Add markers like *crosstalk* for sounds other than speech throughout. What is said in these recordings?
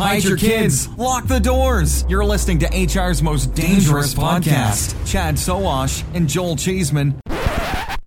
Hide your kids. Lock the doors. You're listening to HR's most dangerous podcast. Chad Sowash and Joel Cheeseman.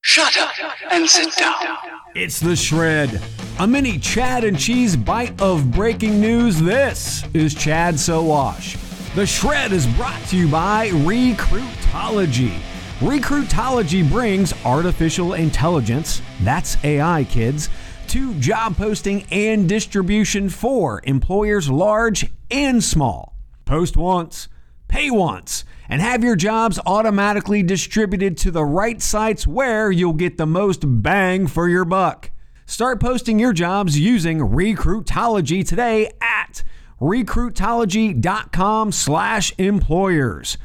Shut up and sit down. It's the Shred, a mini Chad and Cheese bite of breaking news. This is Chad Sowash. The Shred is brought to you by Recruitology. Recruitology brings artificial intelligence, that's AI, kids, to job posting and distribution for employers large and small. Post once, pay once, and have your jobs automatically distributed to the right sites where you'll get the most bang for your buck. Start posting your jobs using Recruitology today at recruitology.com slash employers.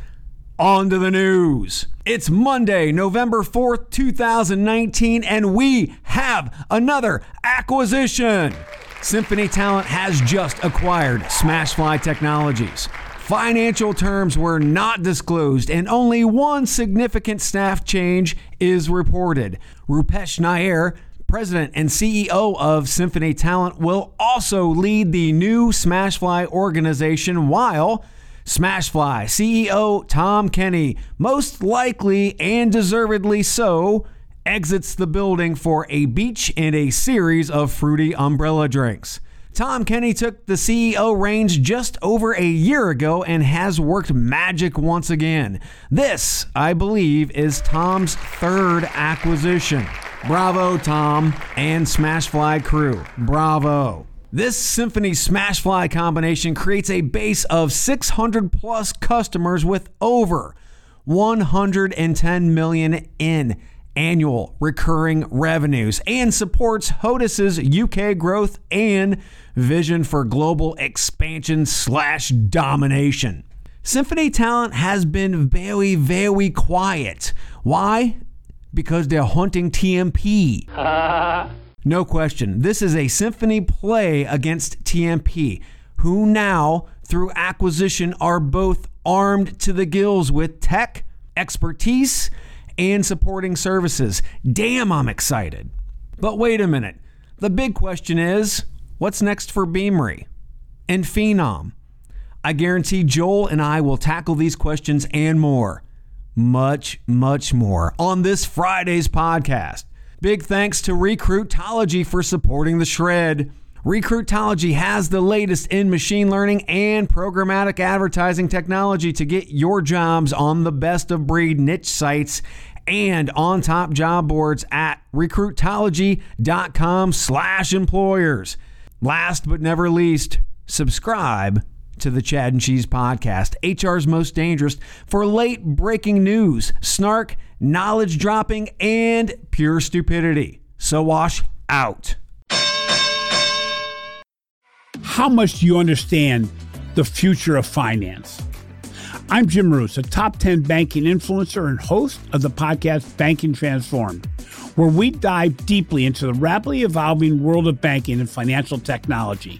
On to the news. It's Monday, November 4th, 2019, and we have another acquisition. Symphony Talent has just acquired SmashFly Technologies. Financial terms were not disclosed, and only one significant staff change is reported. Rupesh Nair, president and CEO of Symphony Talent, will also lead the new SmashFly organization while SmashFly CEO Tom Kenny, most likely and deservedly so, exits the building for a beach and a series of fruity umbrella drinks. Tom Kenny took the CEO reins just over a year ago and has worked magic once again. This, I believe, is Tom's third acquisition. Bravo, Tom and SmashFly crew. Bravo. This Symphony SmashFly combination creates a base of 600 plus customers with over 110 million in annual recurring revenues and supports Hodes's UK growth and vision for global expansion slash domination. Symphony Talent has been very, very quiet. Why? Because they're hunting TMP. *laughs* No question. This is a symphony play against TMP, who now, through acquisition, are both armed to the gills with tech, expertise, and supporting services. Damn, I'm excited. But wait a minute. The big question is what's next for Beamery and Phenom? I guarantee Joel and I will tackle these questions and more. Much, much more on this Friday's podcast. Big thanks to Recruitology for supporting the shred. Recruitology has the latest in machine learning and programmatic advertising technology to get your jobs on the best of breed niche sites and on top job boards at recruitology.com slash employers. Last but never least, subscribe to the Chad and Cheese podcast, HR's most dangerous for late breaking news, snark, knowledge dropping, and pure stupidity. Sowash out. How much do you understand the future of finance? I'm Jim Roos, a top 10 banking influencer and host of the podcast Banking Transformed, where we dive deeply into the rapidly evolving world of banking and financial technology.